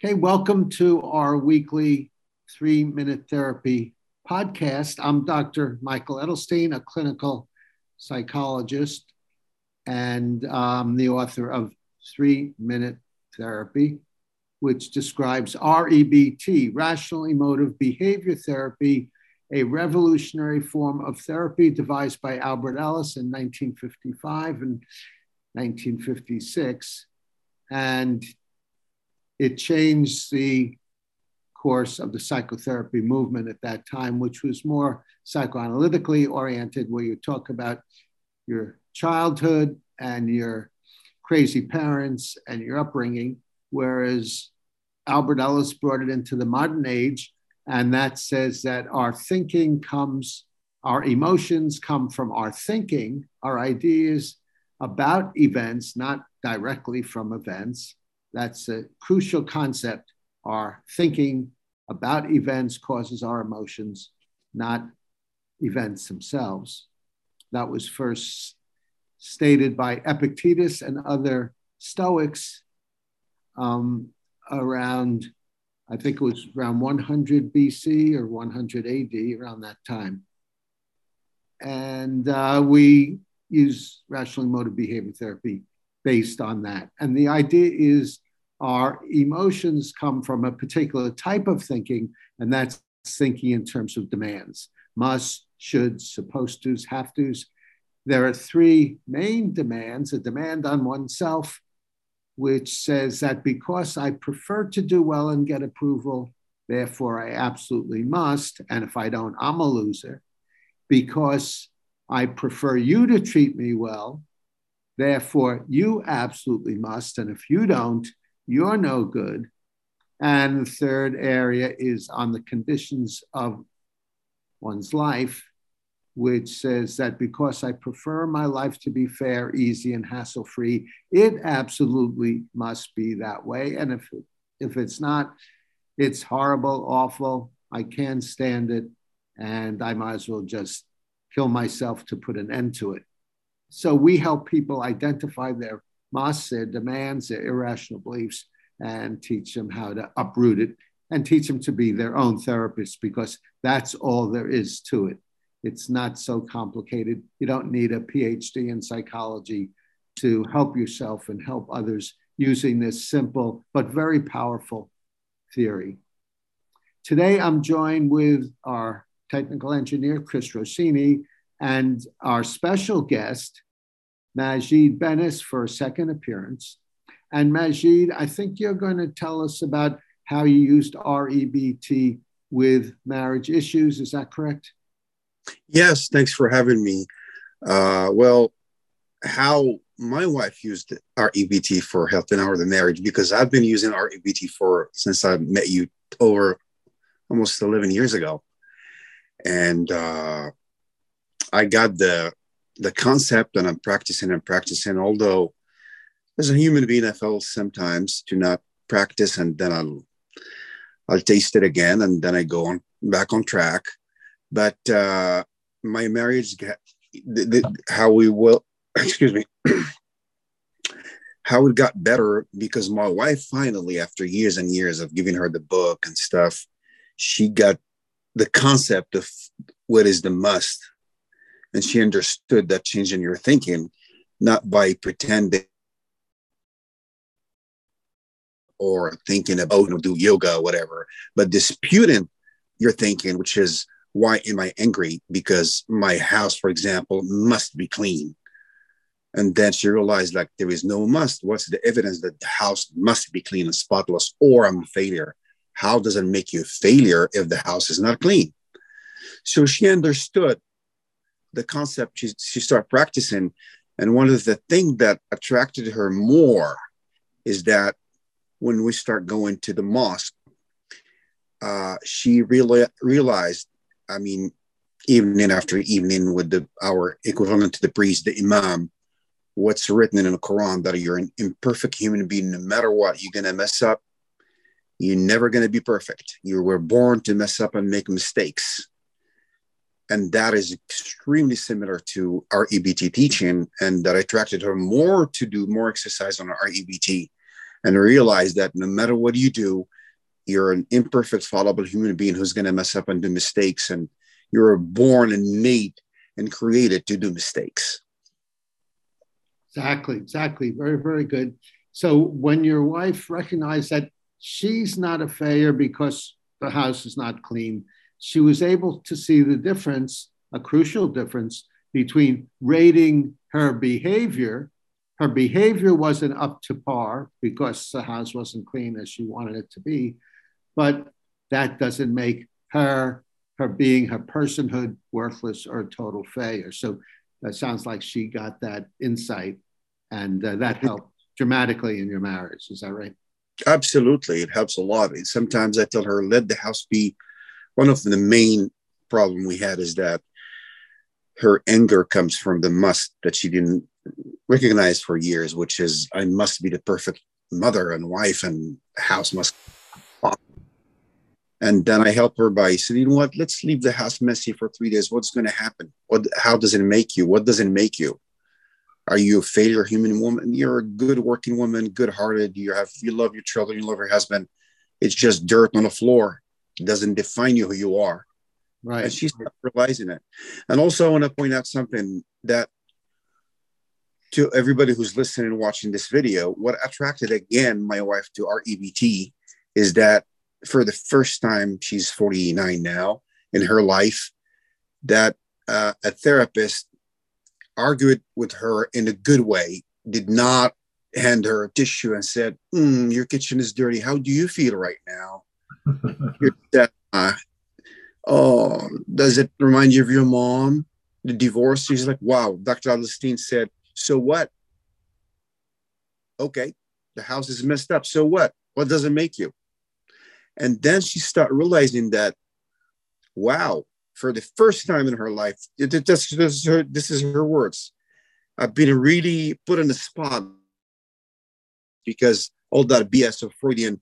Okay, welcome to our weekly three minute therapy podcast. I'm Dr. Michael Edelstein, a clinical psychologist and um, the author of Three Minute Therapy, which describes REBT, Rational Emotive Behavior Therapy, a revolutionary form of therapy devised by Albert Ellis in 1955 and 1956. And it changed the course of the psychotherapy movement at that time, which was more psychoanalytically oriented, where you talk about your childhood and your crazy parents and your upbringing, whereas Albert Ellis brought it into the modern age, and that says that our thinking comes, our emotions come from our thinking, our ideas about events, not directly from events. That's a crucial concept. Our thinking about events causes our emotions, not events themselves. That was first stated by Epictetus and other Stoics um, around, I think it was around 100 BC or 100 AD, around that time. And uh, we use rational emotive behavior therapy based on that. And the idea is our emotions come from a particular type of thinking, and that's thinking in terms of demands must, should, supposed to's, have to's. There are three main demands a demand on oneself, which says that because I prefer to do well and get approval, therefore I absolutely must. And if I don't, I'm a loser. Because I prefer you to treat me well, therefore you absolutely must. And if you don't, you're no good. And the third area is on the conditions of one's life, which says that because I prefer my life to be fair, easy, and hassle free, it absolutely must be that way. And if, if it's not, it's horrible, awful. I can't stand it. And I might as well just kill myself to put an end to it. So we help people identify their must, their demands, their irrational beliefs, and teach them how to uproot it and teach them to be their own therapists because that's all there is to it. It's not so complicated. You don't need a PhD in psychology to help yourself and help others using this simple but very powerful theory. Today, I'm joined with our technical engineer, Chris Rossini, and our special guest, Majid Benes, for a second appearance. And Majid, I think you're going to tell us about how you used REBT with marriage issues. Is that correct? Yes, thanks for having me. Uh, well, how my wife used REBT for helping out the marriage because I've been using REBT for since I met you over almost 11 years ago. And uh, I got the the concept and I'm practicing and practicing. Although as a human being, I felt sometimes to not practice and then I'll I'll taste it again and then I go on back on track. But uh, my marriage, the, the, how we will, excuse me, how it got better because my wife finally, after years and years of giving her the book and stuff, she got the concept of what is the must and she understood that change in your thinking not by pretending or thinking about you know, do yoga or whatever but disputing your thinking which is why am i angry? Because my house for example must be clean. And then she realized like there is no must. What's the evidence that the house must be clean and spotless or i'm a failure? How does it make you a failure if the house is not clean? So she understood the concept she, she started practicing. And one of the things that attracted her more is that when we start going to the mosque uh, she really realized i mean evening after evening with the our equivalent to the priest the imam what's written in the quran that you're an imperfect human being no matter what you're to mess up. You're never to be perfect. You were born to mess up and make mistakes and that is extremely similar to REBT teaching and that attracted her more to do more exercise on REBT and realize that no matter what you do, you're an imperfect, fallible human being who's going to mess up and do mistakes. And you're born and made and created to do mistakes. Exactly, exactly. Very, very good. So when your wife recognized that she's not a failure because the house is not clean, she was able to see the difference, a crucial difference between rating her behavior. Her behavior wasn't up to par because the house wasn't clean as she wanted it to be, but that doesn't make her her being her personhood worthless or a total failure. So that sounds like she got that insight, and uh, that helped dramatically in your marriage. Is that right? Absolutely, it helps a lot. Sometimes I tell her, let the house be. One of the main problem we had is that her anger comes from the must that she didn't recognize for years, which is I must be the perfect mother and wife, and house must and then I help her by saying, you know what, let's leave the house messy for three days. What's going to happen? What, how does it make you? What does it make you? Are you a failure human woman? You're a good working woman, good hearted. You have, you love your children, you love your husband. It's just dirt on the floor. Doesn't define you who you are. Right. And she's not realizing it. And also, I want to point out something that to everybody who's listening and watching this video, what attracted again my wife to REBT is that for the first time, she's 49 now in her life, that uh, a therapist argued with her in a good way, did not hand her a tissue and said, mm, Your kitchen is dirty. How do you feel right now? Uh, oh, does it remind you of your mom? The divorce? She's like, Wow. Dr. Adelstein said, So what? Okay, the house is messed up. So what? What does it make you? And then she started realizing that, wow, for the first time in her life, this, this, is her, this is her words. I've been really put on the spot because all that BS of Freudian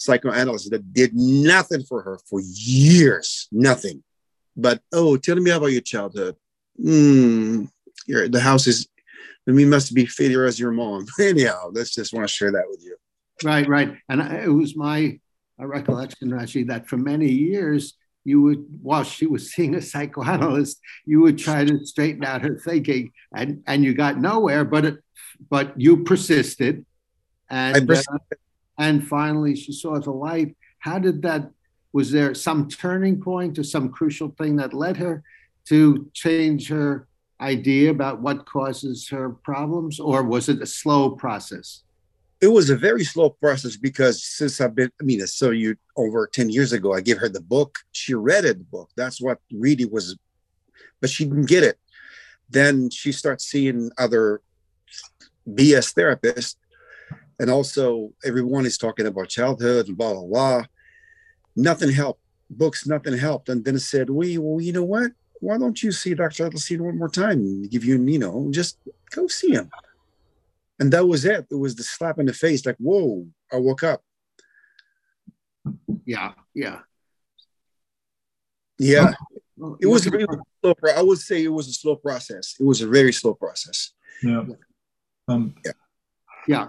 psychoanalysis that did nothing for her for years, nothing. But oh, tell me about your childhood. Mm, the house is, I mean, must be failure as your mom. Anyhow, let's just want to share that with you. Right, right. And it was my recollection, actually, that for many years, you would, while she was seeing a psychoanalyst, you would try to straighten out her thinking, and and you got nowhere. But it, but you persisted, and persisted. Uh, and finally she saw the light. How did that? Was there some turning point or some crucial thing that led her to change her idea about what causes her problems, or was it a slow process? it was a very slow process because since I've been, I mean, so you over 10 years ago, I gave her the book. She read it, the book. That's what really was, but she didn't get it. Then she starts seeing other BS therapists. And also, everyone is talking about childhood and blah, blah, blah. Nothing helped. Books, nothing helped. And then it said, "We, well you know what? Why don't you see Dr. Adelstein one more time? Give you, you know, just go see him and that was it. It was the slap in the face, like, whoa, I woke up. Yeah, yeah. Yeah. Well, it was really slow. Pro- I would say it was a slow process. It was a very slow process. Yeah. Um, yeah. Yeah.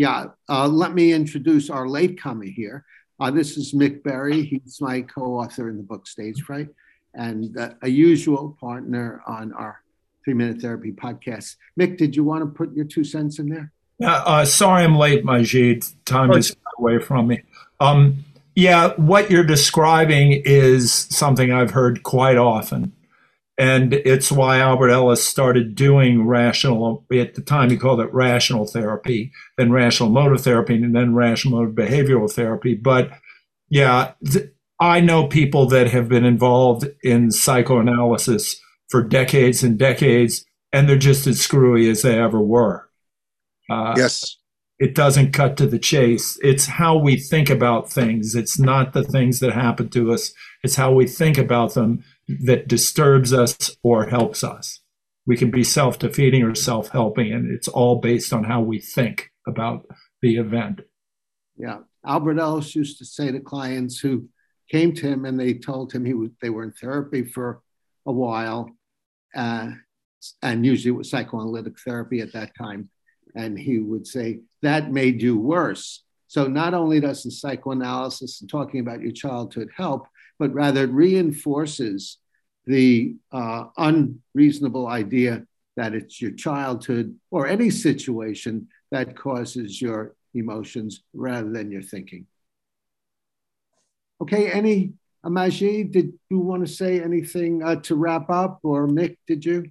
Yeah. Uh, let me introduce our latecomer here. Uh, this is Mick Berry. He's my co-author in the book Stage Fright and uh, a usual partner on our Three Minute Therapy podcast. Mick, did you want to put your two cents in there? Uh, sorry I'm late, Majid. Time is away from me. Um, yeah, what you're describing is something I've heard quite often. And it's why Albert Ellis started doing rational, at the time he called it rational therapy, then rational emotive therapy, and then rational emotive behavioral therapy. But yeah, th- I know people that have been involved in psychoanalysis for decades and decades, and they're just as screwy as they ever were. Uh, yes. It doesn't cut to the chase. It's how we think about things. It's not the things that happen to us. It's how we think about them that disturbs us or helps us. We can be self defeating or self helping, and it's all based on how we think about the event. Yeah. Albert Ellis used to say to clients who came to him and they told him he was, they were in therapy for a while uh, and usually it was psychoanalytic therapy at that time. And he would say, that made you worse. So not only does the psychoanalysis and talking about your childhood help, but rather it reinforces the uh, unreasonable idea that it's your childhood or any situation that causes your emotions rather than your thinking. Okay, any Majid, did you want to say anything uh, to wrap up, or Mick, did you?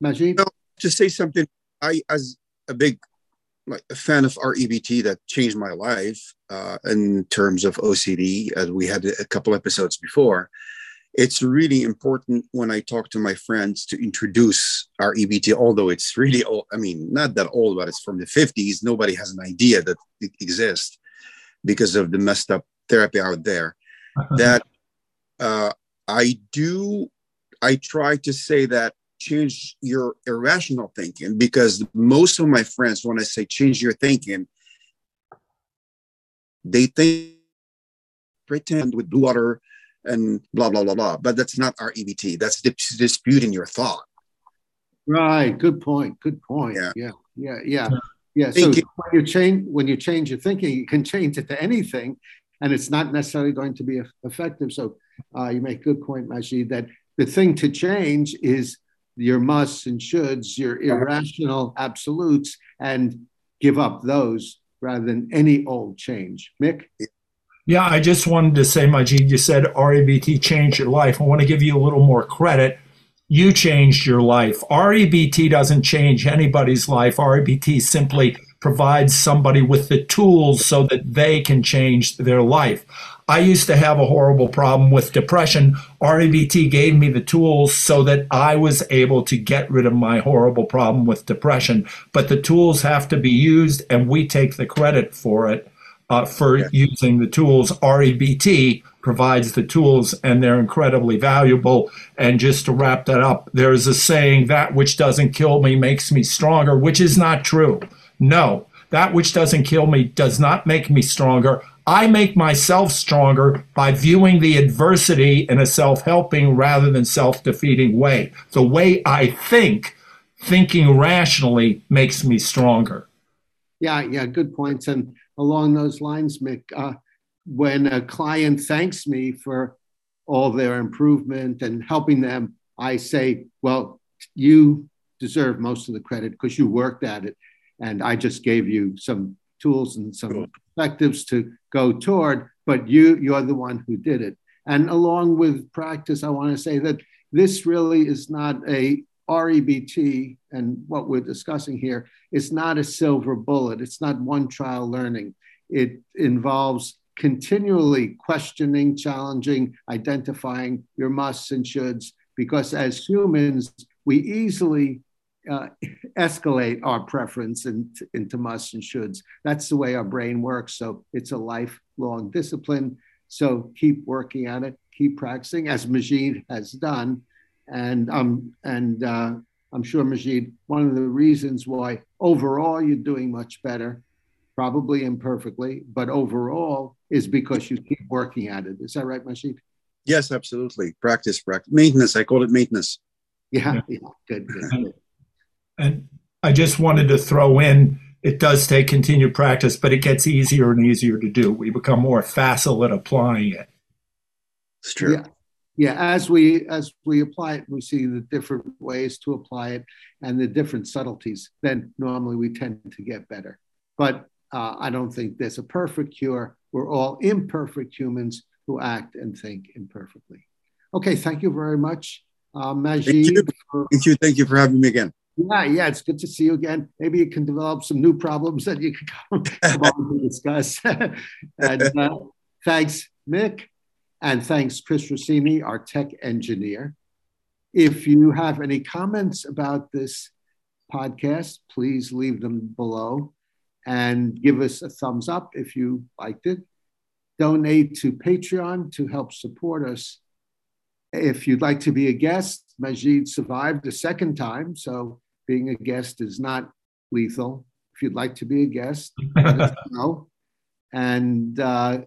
Majid? No, to say something, I, as a big like a fan of REBT that changed my life uh, in terms of OCD, as we had a couple episodes before. It's really important when I talk to my friends to introduce REBT, although it's really old. I mean, not that old, but it's from the 50s. Nobody has an idea that it exists because of the messed up therapy out there. that uh, I do, I try to say that change your irrational thinking because most of my friends, when I say change your thinking, they think pretend with blue water and blah blah blah blah. But that's not REBT That's disputing your thought. Right. Good point. Good point. Yeah. Yeah. Yeah. Yeah. yeah. So when you change when you change your thinking, you can change it to anything, and it's not necessarily going to be effective. So uh, you make good point, Majid, that the thing to change is your musts and shoulds, your irrational absolutes, and give up those rather than any old change. Mick? Yeah, I just wanted to say, Majid, you said REBT changed your life. I want to give you a little more credit. You changed your life. REBT doesn't change anybody's life. REBT simply provides somebody with the tools so that they can change their life. I used to have a horrible problem with depression. REBT gave me the tools so that I was able to get rid of my horrible problem with depression. But the tools have to be used, and we take the credit for it uh, for yeah. using the tools. REBT provides the tools, and they're incredibly valuable. And just to wrap that up, there's a saying that which doesn't kill me makes me stronger, which is not true. No, that which doesn't kill me does not make me stronger. I make myself stronger by viewing the adversity in a self helping rather than self defeating way. The way I think, thinking rationally, makes me stronger. Yeah, yeah, good points. And along those lines, Mick, uh, when a client thanks me for all their improvement and helping them, I say, well, you deserve most of the credit because you worked at it. And I just gave you some tools and some perspectives to go toward, but you, you're the one who did it. And along with practice, I want to say that this really is not a REBT, and what we're discussing here is not a silver bullet. It's not one trial learning. It involves continually questioning, challenging, identifying your musts and shoulds, because as humans, we easily uh, escalate our preference into, into musts and shoulds. That's the way our brain works. So it's a lifelong discipline. So keep working at it, keep practicing, as Majid has done. And um, and uh, I'm sure Majid, one of the reasons why overall you're doing much better, probably imperfectly, but overall is because you keep working at it. Is that right, Majid? Yes, absolutely. Practice, practice, maintenance. I call it maintenance. Yeah, yeah. good, good. good. And I just wanted to throw in it does take continued practice, but it gets easier and easier to do. We become more facile at applying it. It's true. Yeah. Yeah, as we as we apply it, we see the different ways to apply it and the different subtleties. Then normally we tend to get better. But uh, I don't think there's a perfect cure. We're all imperfect humans who act and think imperfectly. Okay, thank you very much, uh, Majid. Thank you. thank you. Thank you for having me again. Yeah, yeah, it's good to see you again. Maybe you can develop some new problems that you can come, on to discuss. and uh, thanks, Mick, and thanks, Chris Rossini, our tech engineer. If you have any comments about this podcast, please leave them below and give us a thumbs up if you liked it. Donate to Patreon to help support us. If you'd like to be a guest, Majid survived a second time, so being a guest is not lethal. If you'd like to be a guest, let know. And uh,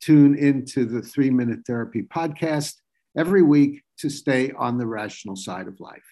tune into the Three Minute Therapy podcast every week to stay on the rational side of life.